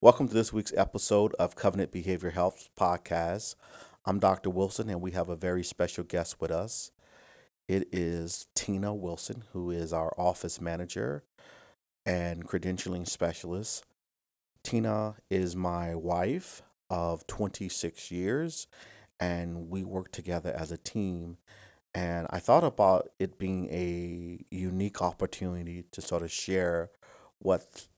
Welcome to this week's episode of Covenant Behavior Health Podcast. I'm Dr. Wilson, and we have a very special guest with us. It is Tina Wilson, who is our office manager and credentialing specialist. Tina is my wife of 26 years, and we work together as a team. And I thought about it being a unique opportunity to sort of share what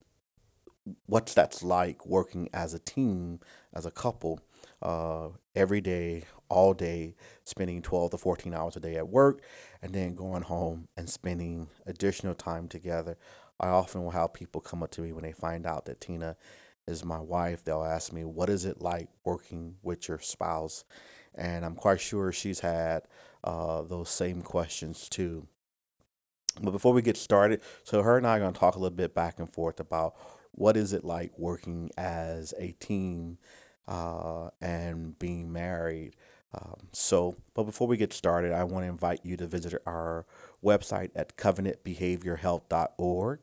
what that's like working as a team, as a couple, uh, every day, all day, spending 12 to 14 hours a day at work, and then going home and spending additional time together. I often will have people come up to me when they find out that Tina is my wife. They'll ask me, What is it like working with your spouse? And I'm quite sure she's had uh, those same questions too. But before we get started, so her and I are going to talk a little bit back and forth about what is it like working as a team uh, and being married. Um, so, but before we get started, I want to invite you to visit our website at covenantbehaviorhealth.org.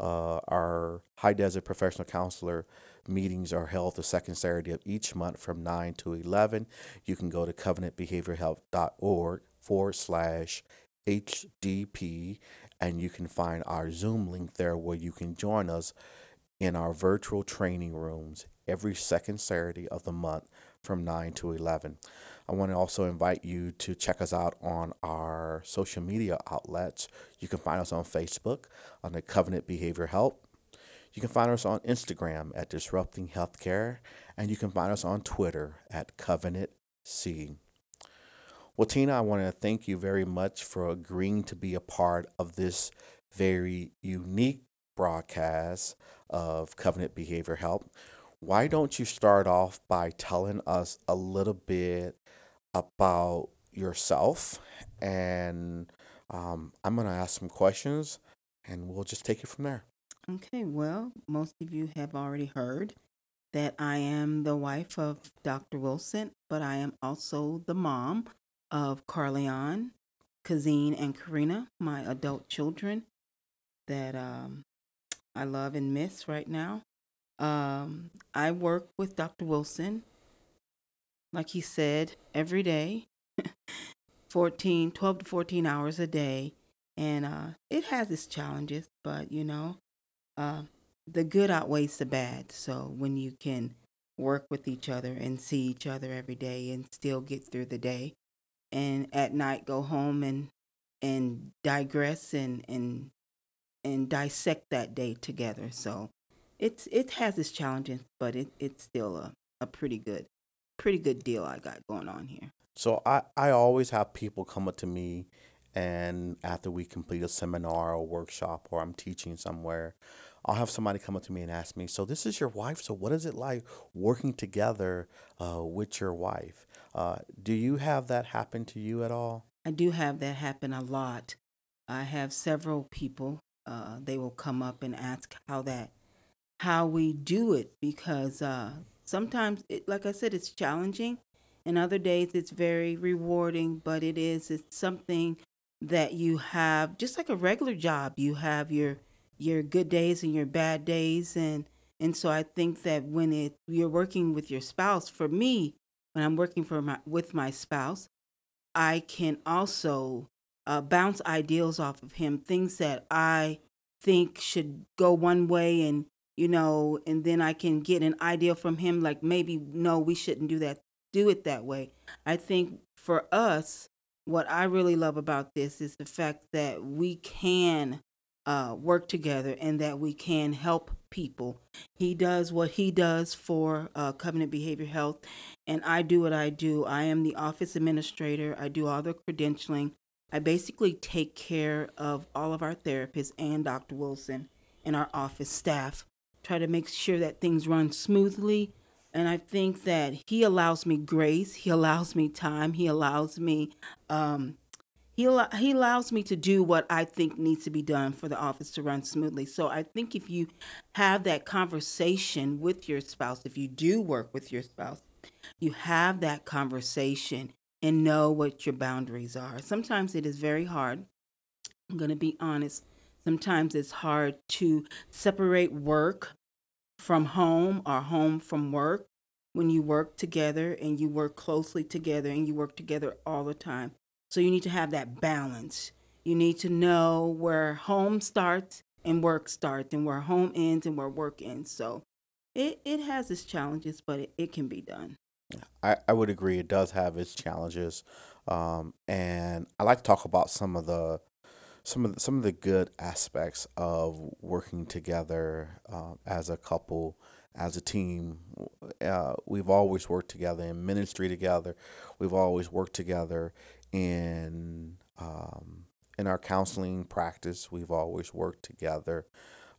Uh, our High Desert Professional Counselor meetings are held the second Saturday of each month from 9 to 11. You can go to covenantbehaviorhealth.org forward slash HDP and you can find our Zoom link there where you can join us in our virtual training rooms every second Saturday of the month from 9 to 11. I want to also invite you to check us out on our social media outlets. You can find us on Facebook under Covenant Behavior Health. You can find us on Instagram at Disrupting Healthcare, and you can find us on Twitter at Covenant C. Well, Tina, I want to thank you very much for agreeing to be a part of this very unique broadcast of Covenant Behavior Health, Why don't you start off by telling us a little bit about yourself? And um, I'm going to ask some questions and we'll just take it from there. Okay, well, most of you have already heard that I am the wife of Dr. Wilson, but I am also the mom of Carleon, Kazine, and Karina, my adult children that um, I love and miss right now. Um, I work with Dr. Wilson, like he said, every day, 14, 12 to 14 hours a day. And uh, it has its challenges, but you know, uh, the good outweighs the bad. So when you can work with each other and see each other every day and still get through the day, and at night go home and and digress and and and dissect that day together. So it's it has its challenges, but it, it's still a, a pretty good pretty good deal I got going on here. So I, I always have people come up to me and after we complete a seminar or workshop or I'm teaching somewhere, I'll have somebody come up to me and ask me, "So this is your wife? So what is it like working together uh, with your wife? Uh, do you have that happen to you at all?" I do have that happen a lot. I have several people uh, they will come up and ask how that how we do it because uh, sometimes it, like i said it's challenging and other days it's very rewarding but it is it's something that you have just like a regular job you have your your good days and your bad days. And and so i think that when it you're working with your spouse for me when i'm working for my with my spouse i can also uh, bounce ideals off of him, things that I think should go one way and you know and then i can get an idea from him like maybe no we shouldn't do that do it that way. I think for us what i really love about this is the fact that we can uh, work together and that we can help people. He does what he does for uh, covenant behavior health and i do what i do. I am the office administrator. I do all the credentialing I basically take care of all of our therapists and Dr. Wilson and our office staff, try to make sure that things run smoothly. And I think that he allows me grace, he allows me time, he allows me um, he, he allows me to do what I think needs to be done for the office to run smoothly. So I think if you have that conversation with your spouse, if you do work with your spouse, you have that conversation and know what your boundaries are. Sometimes it is very hard. I'm going to be honest. Sometimes it's hard to separate work from home or home from work when you work together and you work closely together and you work together all the time. So you need to have that balance. You need to know where home starts and work starts and where home ends and where work ends. So it, it has its challenges, but it, it can be done. I, I would agree. It does have its challenges, um, and I like to talk about some of the some of the, some of the good aspects of working together uh, as a couple, as a team. Uh, we've always worked together in ministry together. We've always worked together in um, in our counseling practice. We've always worked together,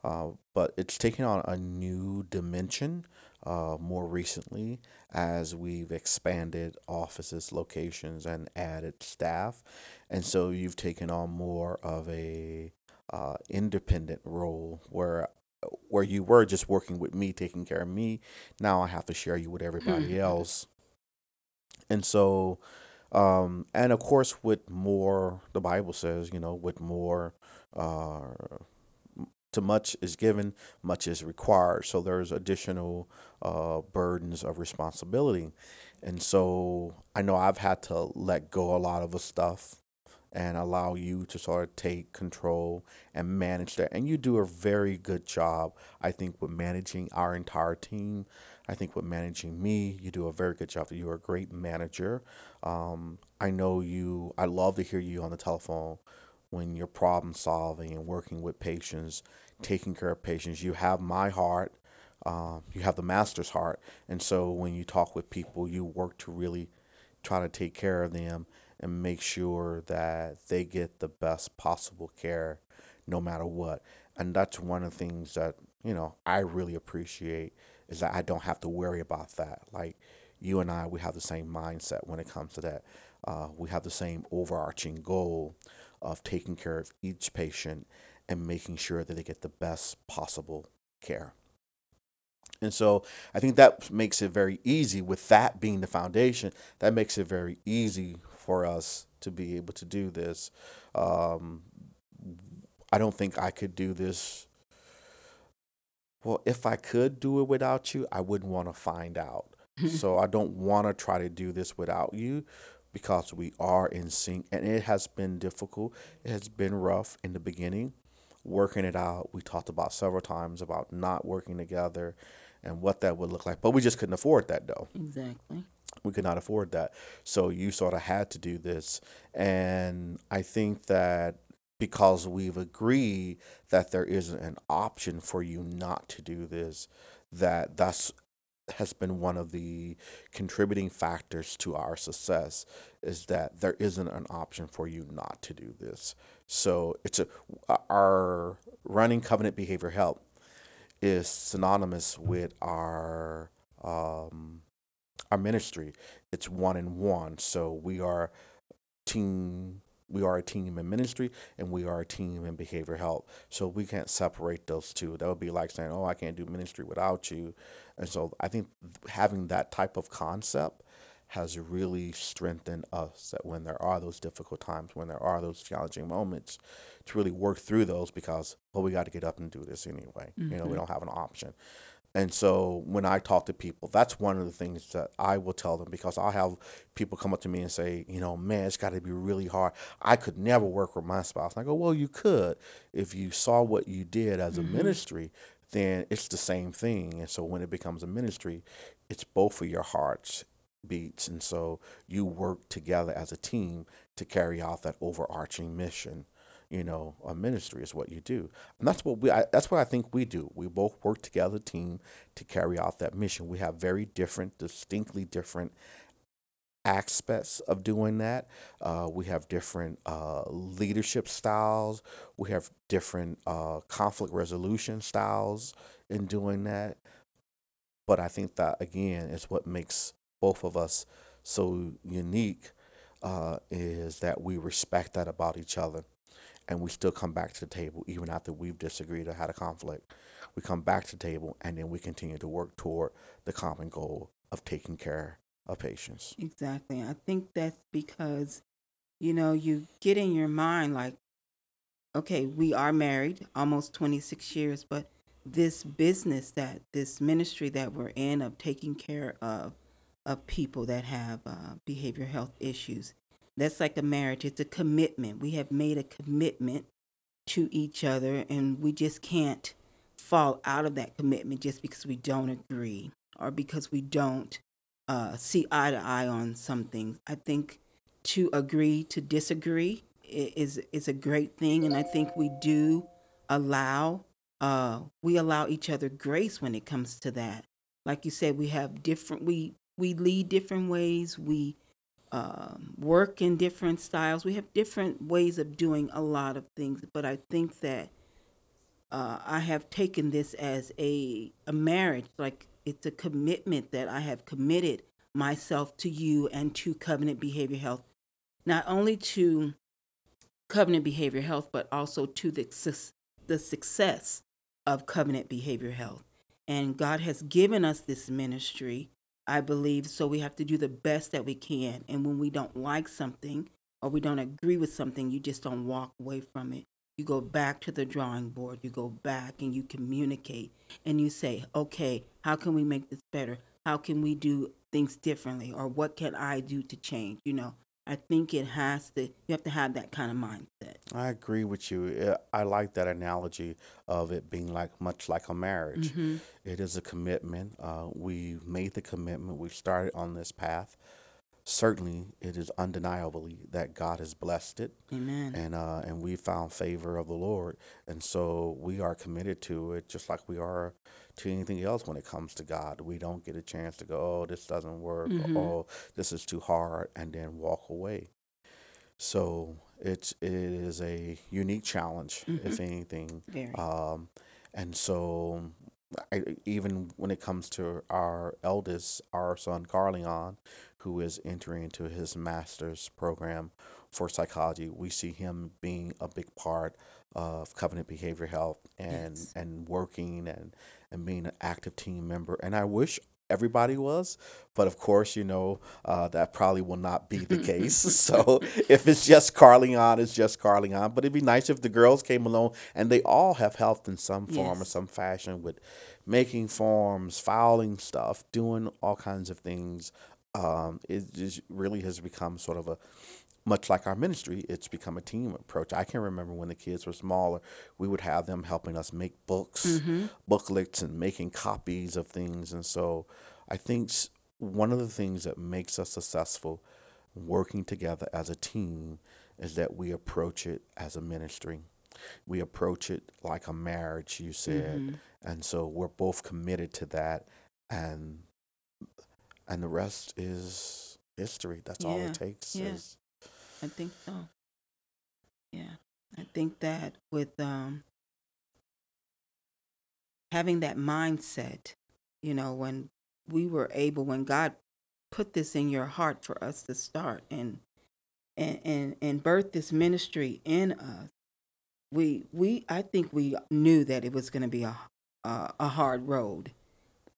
uh, but it's taken on a new dimension uh, more recently as we've expanded offices, locations, and added staff. And so you've taken on more of a uh, independent role where where you were just working with me, taking care of me. Now I have to share you with everybody hmm. else. And so, um, and of course, with more, the Bible says, you know, with more uh, to much is given, much is required. So there's additional uh, burdens of responsibility. And so I know I've had to let go a lot of the stuff and allow you to sort of take control and manage that. And you do a very good job, I think, with managing our entire team. I think with managing me, you do a very good job. You're a great manager. Um, I know you, I love to hear you on the telephone when you're problem solving and working with patients taking care of patients. You have my heart. Um, you have the master's heart. And so when you talk with people, you work to really try to take care of them and make sure that they get the best possible care no matter what. And that's one of the things that, you know, I really appreciate is that I don't have to worry about that. Like you and I, we have the same mindset when it comes to that. Uh, we have the same overarching goal of taking care of each patient and making sure that they get the best possible care. And so I think that makes it very easy, with that being the foundation, that makes it very easy for us to be able to do this. Um, I don't think I could do this. Well, if I could do it without you, I wouldn't want to find out. so I don't want to try to do this without you because we are in sync and it has been difficult. It has been rough in the beginning working it out. We talked about several times about not working together and what that would look like. But we just couldn't afford that though. Exactly. We could not afford that. So you sort of had to do this. And I think that because we've agreed that there isn't an option for you not to do this, that that's has been one of the contributing factors to our success is that there isn't an option for you not to do this. So it's a our running covenant behavior health is synonymous with our um, our ministry. It's one in one. So we are team we are a team in ministry and we are a team in behavior health. So we can't separate those two. That would be like saying, "Oh, I can't do ministry without you." And so I think having that type of concept has really strengthened us that when there are those difficult times, when there are those challenging moments, to really work through those because, well, we got to get up and do this anyway. Mm-hmm. You know, we mm-hmm. don't have an option. And so when I talk to people, that's one of the things that I will tell them because I'll have people come up to me and say, you know, man, it's got to be really hard. I could never work with my spouse. And I go, well, you could if you saw what you did as mm-hmm. a ministry. Then it's the same thing. And so when it becomes a ministry, it's both of your hearts beats. And so you work together as a team to carry out that overarching mission you know, a ministry is what you do. And that's what we I, that's what I think we do. We both work together team to carry out that mission. We have very different, distinctly different aspects of doing that. Uh, we have different uh, leadership styles. We have different uh, conflict resolution styles in doing that. But I think that again is what makes both of us so unique. Uh, is that we respect that about each other and we still come back to the table even after we've disagreed or had a conflict. We come back to the table and then we continue to work toward the common goal of taking care of patients. Exactly. I think that's because, you know, you get in your mind like, okay, we are married almost 26 years, but this business that this ministry that we're in of taking care of of people that have uh, behavioral health issues. That's like a marriage. It's a commitment. We have made a commitment to each other, and we just can't fall out of that commitment just because we don't agree or because we don't uh, see eye to eye on some things. I think to agree to disagree is is a great thing, and I think we do allow uh, we allow each other grace when it comes to that. Like you said, we have different we we lead different ways. We um, work in different styles. We have different ways of doing a lot of things, but I think that uh, I have taken this as a a marriage, like it's a commitment that I have committed myself to you and to Covenant Behavior Health, not only to Covenant Behavior Health, but also to the the success of Covenant Behavior Health. And God has given us this ministry, I believe, so we have to do the best that we can. And when we don't like something or we don't agree with something, you just don't walk away from it. You go back to the drawing board, you go back and you communicate and you say, okay, how can we make this better? How can we do things differently? Or what can I do to change? You know, I think it has to, you have to have that kind of mindset. I agree with you. I like that analogy of it being like much like a marriage. Mm-hmm. It is a commitment. Uh, we made the commitment. We started on this path certainly it is undeniably that God has blessed it. Amen. And uh, and we found favor of the Lord, and so we are committed to it, just like we are to anything else when it comes to God. We don't get a chance to go, oh, this doesn't work, mm-hmm. oh, this is too hard, and then walk away. So it's it is a unique challenge, mm-hmm. if anything. Um, and so I, even when it comes to our eldest, our son Carleon, who is entering into his master's program for psychology, we see him being a big part of Covenant Behavior Health and yes. and working and and being an active team member. And I wish everybody was but of course you know uh, that probably will not be the case so if it's just carleon it's just carleon but it'd be nice if the girls came along and they all have helped in some form yes. or some fashion with making forms filing stuff doing all kinds of things um, it just really has become sort of a much like our ministry, it's become a team approach. I can remember when the kids were smaller, we would have them helping us make books, mm-hmm. booklets, and making copies of things. And so I think one of the things that makes us successful working together as a team is that we approach it as a ministry. We approach it like a marriage, you said. Mm-hmm. And so we're both committed to that. And and the rest is history. That's yeah. all it takes. Yeah. Is... I think so. Yeah, I think that with um, having that mindset, you know, when we were able, when God put this in your heart for us to start and and and, and birth this ministry in us, we we I think we knew that it was going to be a a, a hard road.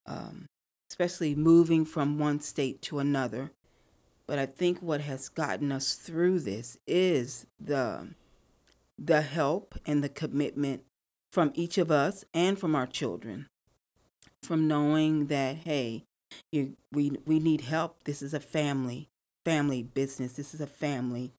Um, especially moving from one state to another. But I think what has gotten us through this is the the help and the commitment from each of us and from our children. From knowing that hey, you, we we need help. This is a family family business. This is a family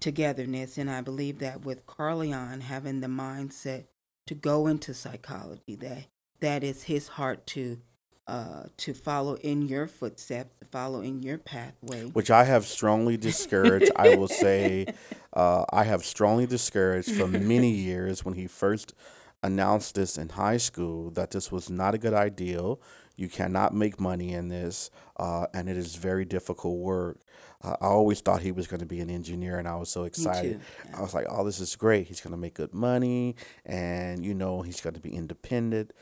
togetherness, and I believe that with Carleon having the mindset to go into psychology, that that is his heart to uh, to follow in your footsteps, follow in your pathway. Which I have strongly discouraged. I will say, uh, I have strongly discouraged for many years when he first announced this in high school that this was not a good idea. You cannot make money in this, uh, and it is very difficult work. Uh, I always thought he was going to be an engineer, and I was so excited. I was like, "Oh, this is great! He's going to make good money, and you know, he's going to be independent."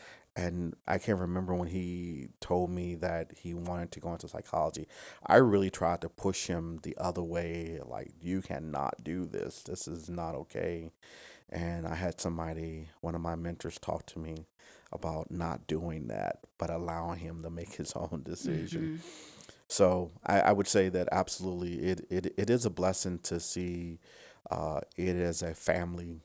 And I can't remember when he told me that he wanted to go into psychology. I really tried to push him the other way, like you cannot do this. This is not okay. And I had somebody, one of my mentors, talk to me about not doing that, but allowing him to make his own decision. Mm-hmm. So I, I, would say that absolutely, it, it it is a blessing to see uh, it as a family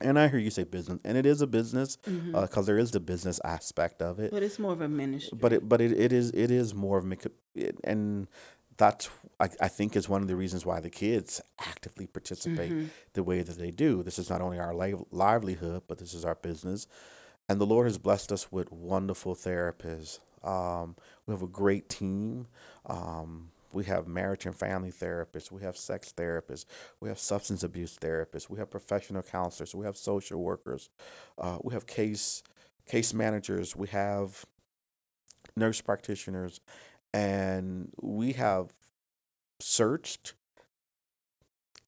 And I hear you say business, and it is a business because there is the business aspect of it. But it's more of a ministry. But it, but it, it is it is more of it, and that's I, I think is one of the reasons why the kids actively participate the way that they do. This is not only our li- livelihood, but this is our business. And the Lord has blessed us with wonderful therapists. Um, we have a great team. Um, we have marriage and family therapists. We have sex therapists. We have substance abuse therapists. We have professional counselors. We have social workers. Uh, we have case case managers. We have nurse practitioners, and we have searched,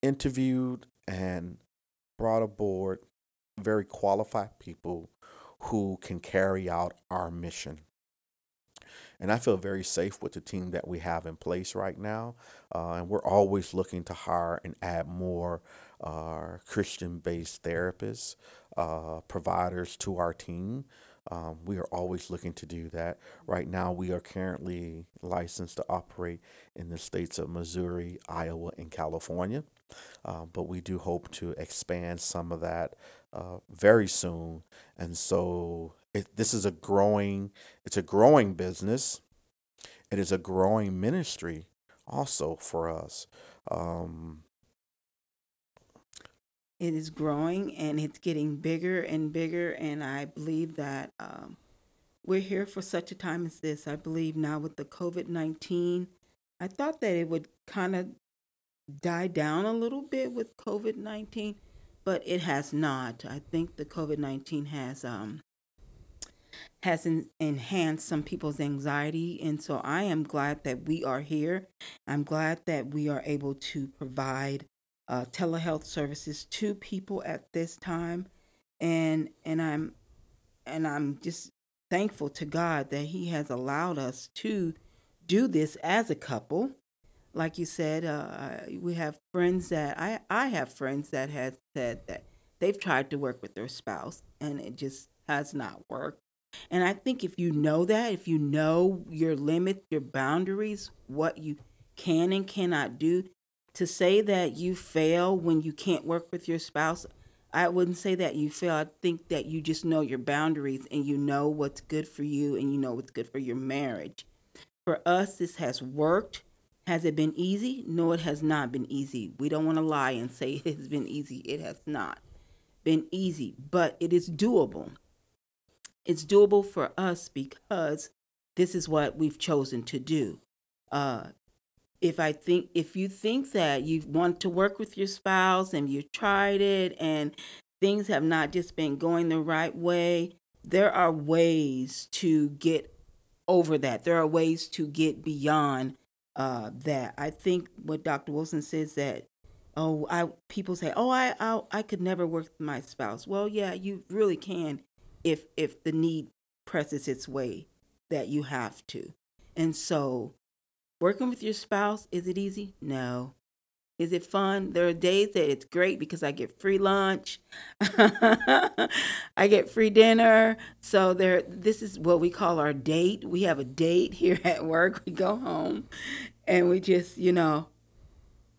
interviewed, and brought aboard very qualified people who can carry out our mission. And I feel very safe with the team that we have in place right now. Uh, and we're always looking to hire and add more uh, Christian based therapists, uh, providers to our team. Um, we are always looking to do that. Right now, we are currently licensed to operate in the states of Missouri, Iowa, and California. Uh, but we do hope to expand some of that uh, very soon. And so it, this is a growing, it's a growing business. It is a growing ministry also for us. Um, it is growing and it's getting bigger and bigger. And I believe that um, we're here for such a time as this. I believe now with the COVID 19, I thought that it would kind of die down a little bit with COVID 19, but it has not. I think the COVID 19 has. Um, has en- enhanced some people's anxiety. And so I am glad that we are here. I'm glad that we are able to provide uh, telehealth services to people at this time, and and I'm and I'm just thankful to God that He has allowed us to do this as a couple. Like you said, uh, we have friends that I I have friends that have said that they've tried to work with their spouse and it just has not worked. And I think if you know that, if you know your limits, your boundaries, what you can and cannot do, to say that you fail when you can't work with your spouse, I wouldn't say that you fail. I think that you just know your boundaries and you know what's good for you and you know what's good for your marriage. For us, this has worked. Has it been easy? No, it has not been easy. We don't want to lie and say it has been easy. It has not been easy, but it is doable. It's doable for us because this is what we've chosen to do. Uh, if I think if you think that you want to work with your spouse and you've tried it and things have not just been going the right way, there are ways to get over that. There are ways to get beyond uh, that. I think what Dr. Wilson says that oh, I people say, "Oh, I I, I could never work with my spouse." Well, yeah, you really can if if the need presses its way that you have to. And so Working with your spouse, is it easy? No. Is it fun? There are days that it's great because I get free lunch. I get free dinner. So there this is what we call our date. We have a date here at work. We go home and we just, you know,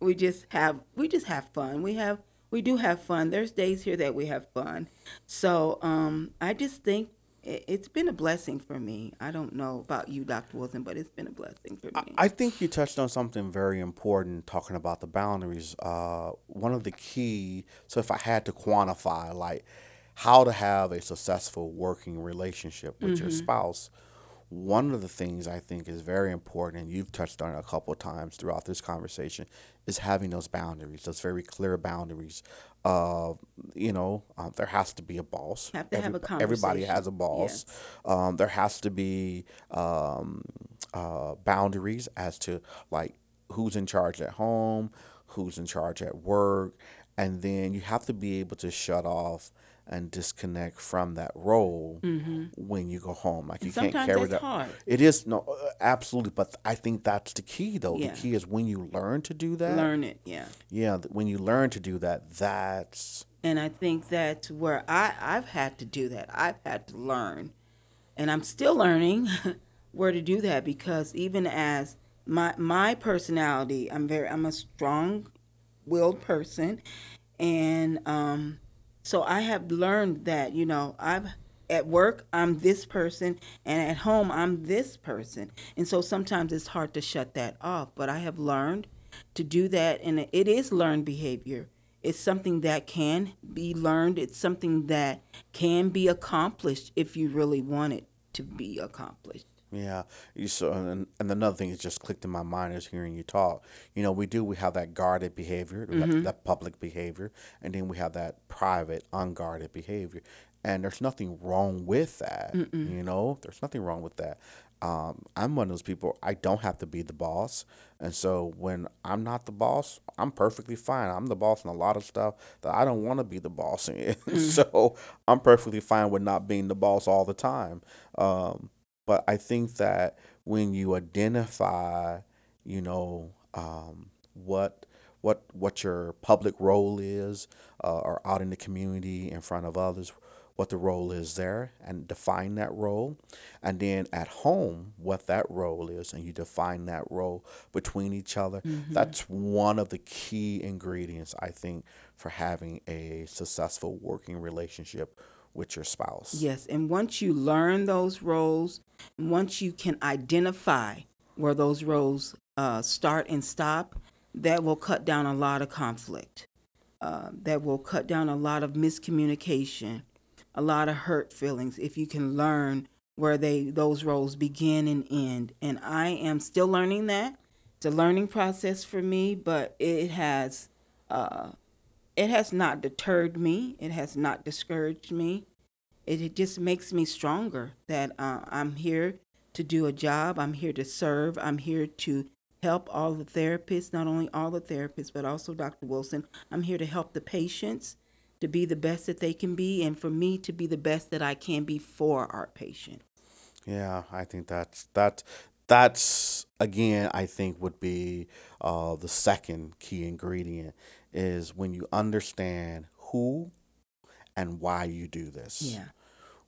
we just have we just have fun. We have we do have fun. There's days here that we have fun. So um I just think it's been a blessing for me. I don't know about you, Dr. Wilson, but it's been a blessing for me. I think you touched on something very important talking about the boundaries. Uh, one of the key, so if I had to quantify, like how to have a successful working relationship with mm-hmm. your spouse, one of the things I think is very important, and you've touched on it a couple of times throughout this conversation, is having those boundaries, those very clear boundaries. Uh, you know, uh, there has to be a boss. Have to Every, have a conversation. Everybody has a boss. Yes. Um, there has to be um, uh, boundaries as to like who's in charge at home, who's in charge at work, and then you have to be able to shut off and disconnect from that role mm-hmm. when you go home. Like and you can't carry that. Hard. It is no, uh, absolutely. But I think that's the key, though. Yeah. The key is when you learn to do that. Learn it, yeah. Yeah, when you learn to do that, that's. And I think that's where I I've had to do that. I've had to learn, and I'm still learning where to do that because even as my my personality, I'm very I'm a strong willed person, and um So I have learned that, you know, I've at work I'm this person and at home I'm this person. And so sometimes it's hard to shut that off, but I have learned to do that and it is learned behavior. It's something that can be learned. It's something that can be accomplished if you really want it to be accomplished. Yeah, you so and, and another thing that just clicked in my mind is hearing you talk. You know, we do we have that guarded behavior, that, Mm-hmm. that public behavior, and then we have that private, unguarded behavior. And there's nothing wrong with that. You know, there's nothing wrong with that. Um, I'm one of those people. I don't have to be the boss, and so when I'm not the boss, I'm perfectly fine. I'm the boss in a lot of stuff that I don't want to be the boss in. so I'm perfectly fine with not being the boss all the time. Um, but I think that when you identify, you know, um, what what what your public role is, uh, or out in the community in front of others, what the role is there, and define that role, and then at home what that role is, and you define that role between each other. That's one of the key ingredients I think for having a successful working relationship with your spouse. Yes, and once you learn those roles, once you can identify where those roles uh, start and stop, that will cut down a lot of conflict. Uh, that will cut down a lot of miscommunication, a lot of hurt feelings. If you can learn where they those roles begin and end, and I am still learning that. It's a learning process for me, but it has uh, it has not deterred me. It has not discouraged me. It, it just makes me stronger that uh, I'm here to do a job. I'm here to serve. I'm here to help all the therapists, not only all the therapists, but also Dr. Wilson. I'm here to help the patients to be the best that they can be and for me to be the best that I can be for our patient. Yeah, I think that's that that's again I think would be uh, the second key ingredient is when you understand who and why you do this. Yeah.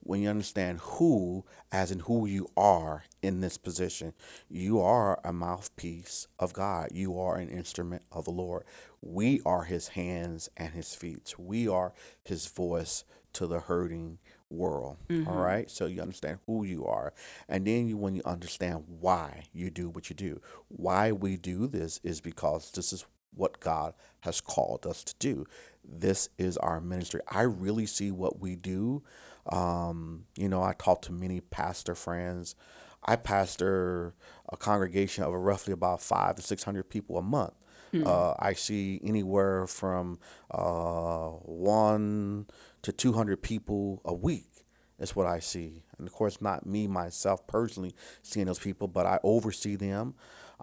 When you understand who, as in who you are in this position, you are a mouthpiece of God. You are an instrument of the Lord. We are His hands and His feet. We are His voice to the hurting world. Mm-hmm. all right. So you understand who you are. And then you when you understand why you do what you do. Why we do this is because this is what God has called us to do. This is our ministry. I really see what we do. Um, you know, I talk to many pastor friends. I pastor a congregation of roughly about five to six hundred people a month. Uh, I see anywhere from uh, one to two hundred people a week. is what I see, and of course, not me myself personally seeing those people, but I oversee them.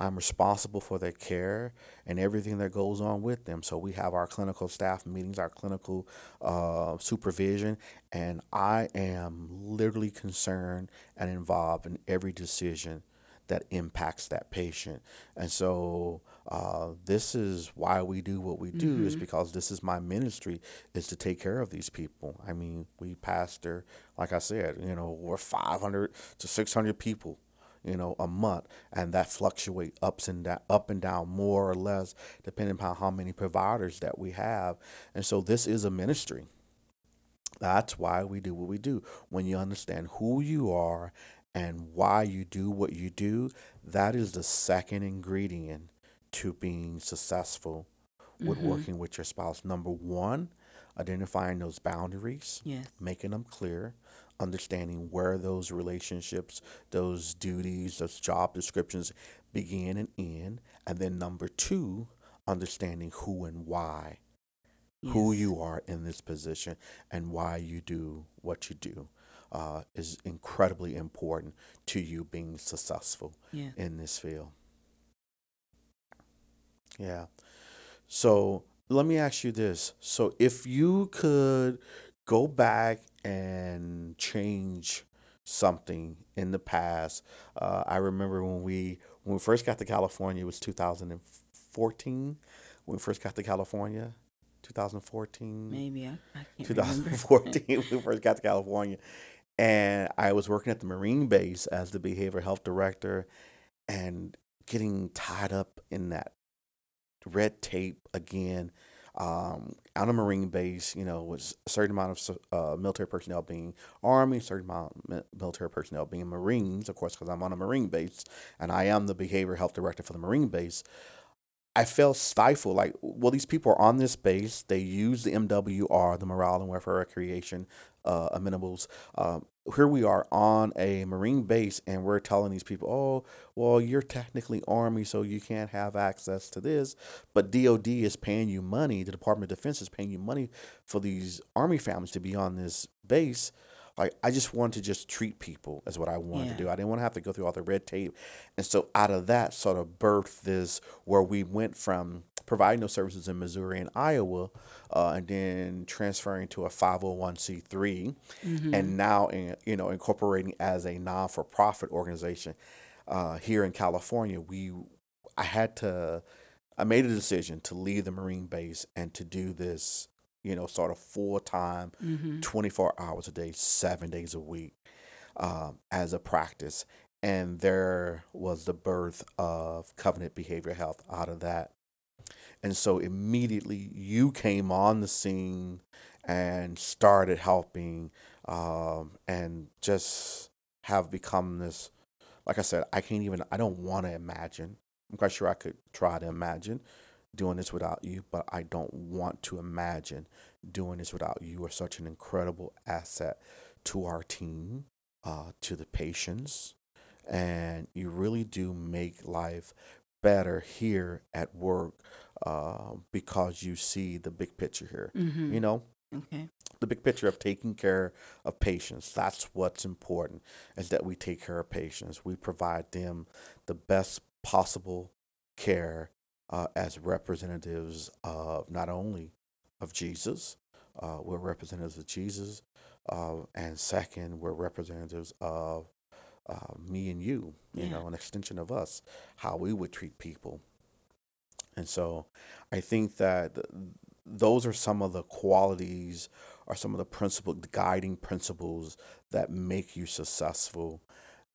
I'm responsible for their care and everything that goes on with them. So we have our clinical staff meetings, our clinical uh, supervision, and I am literally concerned and involved in every decision that impacts that patient. And so uh, this is why we do what we do is because this is my ministry is to take care of these people. I mean, we pastor, like I said, you know, we're 500 to 600 people you know, a month, and that fluctuate ups and down, up and down more or less, depending upon how many providers that we have. And so this is a ministry. That's why we do what we do. When you understand who you are and why you do what you do, that is the second ingredient to being successful with mm-hmm. working with your spouse. Number one, identifying those boundaries Yes. making them clear, understanding where those relationships, those duties, those job descriptions begin and end. And then number two, understanding who and why, who you are in this position and why you do what you do. Uh, is incredibly important to you being successful Yeah. in this field. Yeah. So let me ask you this. So if you could go back and change something in the past, uh, I remember when we when we first got to California, it was 2014. When we first got to California, 2014. Maybe I, I can't remember. 2014 we first got to California. And I was working at the Marine base as the behavioral health director and getting tied up in that red tape again. Um, on a Marine base, you know, with a certain amount of uh, military personnel being Army, certain amount of military personnel being Marines, of course, because I'm on a Marine base and I am the behavior health director for the Marine base. I felt stifled. Like, well, these people are on this base. They use the MWR, the Morale and Welfare Recreation uh, amenables. Um, here we are on a Marine base, and we're telling these people, oh, well, you're technically Army, so you can't have access to this. But DOD is paying you money. The Department of Defense is paying you money for these Army families to be on this base like I just wanted to just treat people as what I wanted yeah. to do. I didn't want to have to go through all the red tape. And so out of that sort of birthed this where we went from providing those services in Missouri and Iowa, uh, and then transferring to a 501c3, mm-hmm. and now in, you know incorporating as a non-for-profit organization uh, here in California. We I had to I made a decision to leave the Marine base and to do this you know, sort of full time, mm-hmm. 24 hours a day, seven days a week um, as a practice. And there was the birth of Covenant Behavior Health out of that. And so immediately you came on the scene and started helping um, and just have become this, like I said, I can't even, I don't want to imagine. I'm quite sure I could try to imagine doing this without you, but I don't want to imagine doing this without you. You are such an incredible asset to our team, uh, to the patients, and you really do make life better here at work uh, because you see the big picture here. Mm-hmm. You know, okay. The big picture of taking care of patients. That's what's important is that we take care of patients. We provide them the best possible care uh, as representatives of not only of Jesus, uh, we're representatives of Jesus, uh, and second, we're representatives of uh, me and you. You yeah. know, an extension of us, how we would treat people. And so, I think that those are some of the qualities, or some of the principle, the guiding principles that make you successful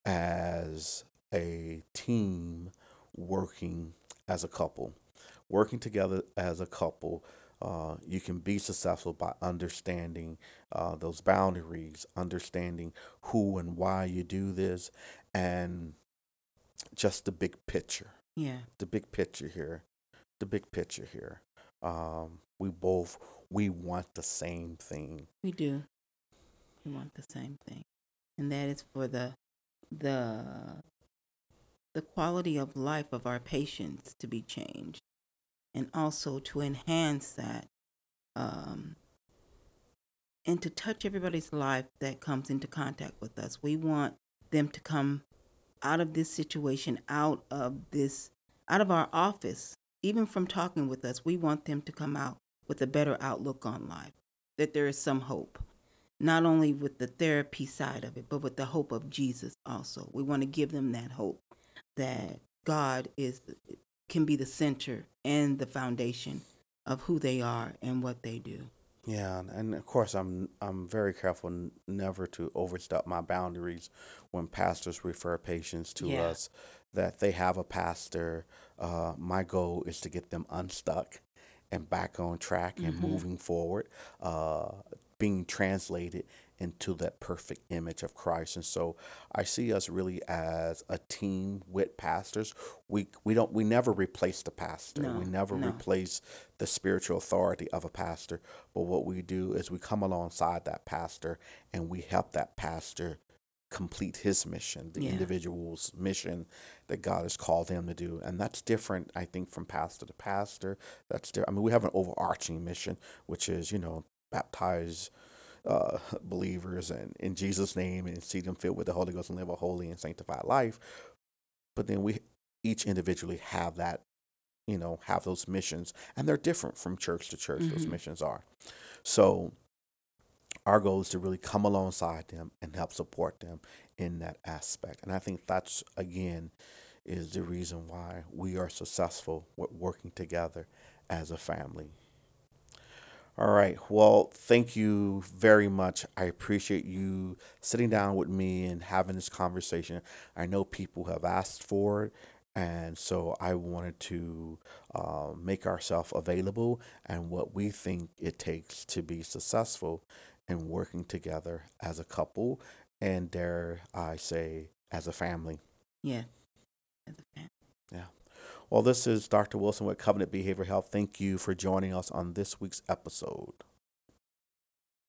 as a team working as a couple. Working together as a couple, uh, you can be successful by understanding uh, those boundaries, understanding who and why you do this, and just the big picture. Yeah. The big picture here. The big picture here. Um, we both we want the same thing. We do. We want the same thing, and that is for the the the quality of life of our patients to be changed and also to enhance that um, and to touch everybody's life that comes into contact with us. We want them to come out of this situation, out of this, out of our office, even from talking with us. We want them to come out with a better outlook on life, that there is some hope, not only with the therapy side of it, but with the hope of Jesus also. We want to give them that hope that God is can be the center and the foundation of who they are and what they do. Yeah, and of course, I'm I'm very careful never to overstep my boundaries when pastors refer patients to yeah. us. That they have a pastor. Uh, my goal is to get them unstuck and back on track and mm-hmm. moving forward, uh, being translated into that perfect image of Christ. And so I see us really as a team with pastors. We we don't we never replace the pastor. No, we never no. replace the spiritual authority of a pastor. But what we do is we come alongside that pastor and we help that pastor complete his mission, the yeah. individual's mission that God has called him to do. And that's different, I think, from pastor to pastor. That's different. I mean, we have an overarching mission, which is, you know, baptize uh, believers and in Jesus' name and see them filled with the Holy Ghost and live a holy and sanctified life. But then we each individually have that, you know, have those missions, and they're different from church to church. Mm-hmm. Those missions are. So our goal is to really come alongside them and help support them in that aspect. And I think that's again is the reason why we are successful with working together as a family. All right. Well, thank you very much. I appreciate you sitting down with me and having this conversation. I know people have asked for it, And so I wanted to uh, make ourselves available and what we think it takes to be successful in working together as a couple and dare I say, as a family. Yeah. As a family. Yeah. Well, this is Dr. Wilson with Covenant Behavioral Health. Thank you for joining us on this week's episode.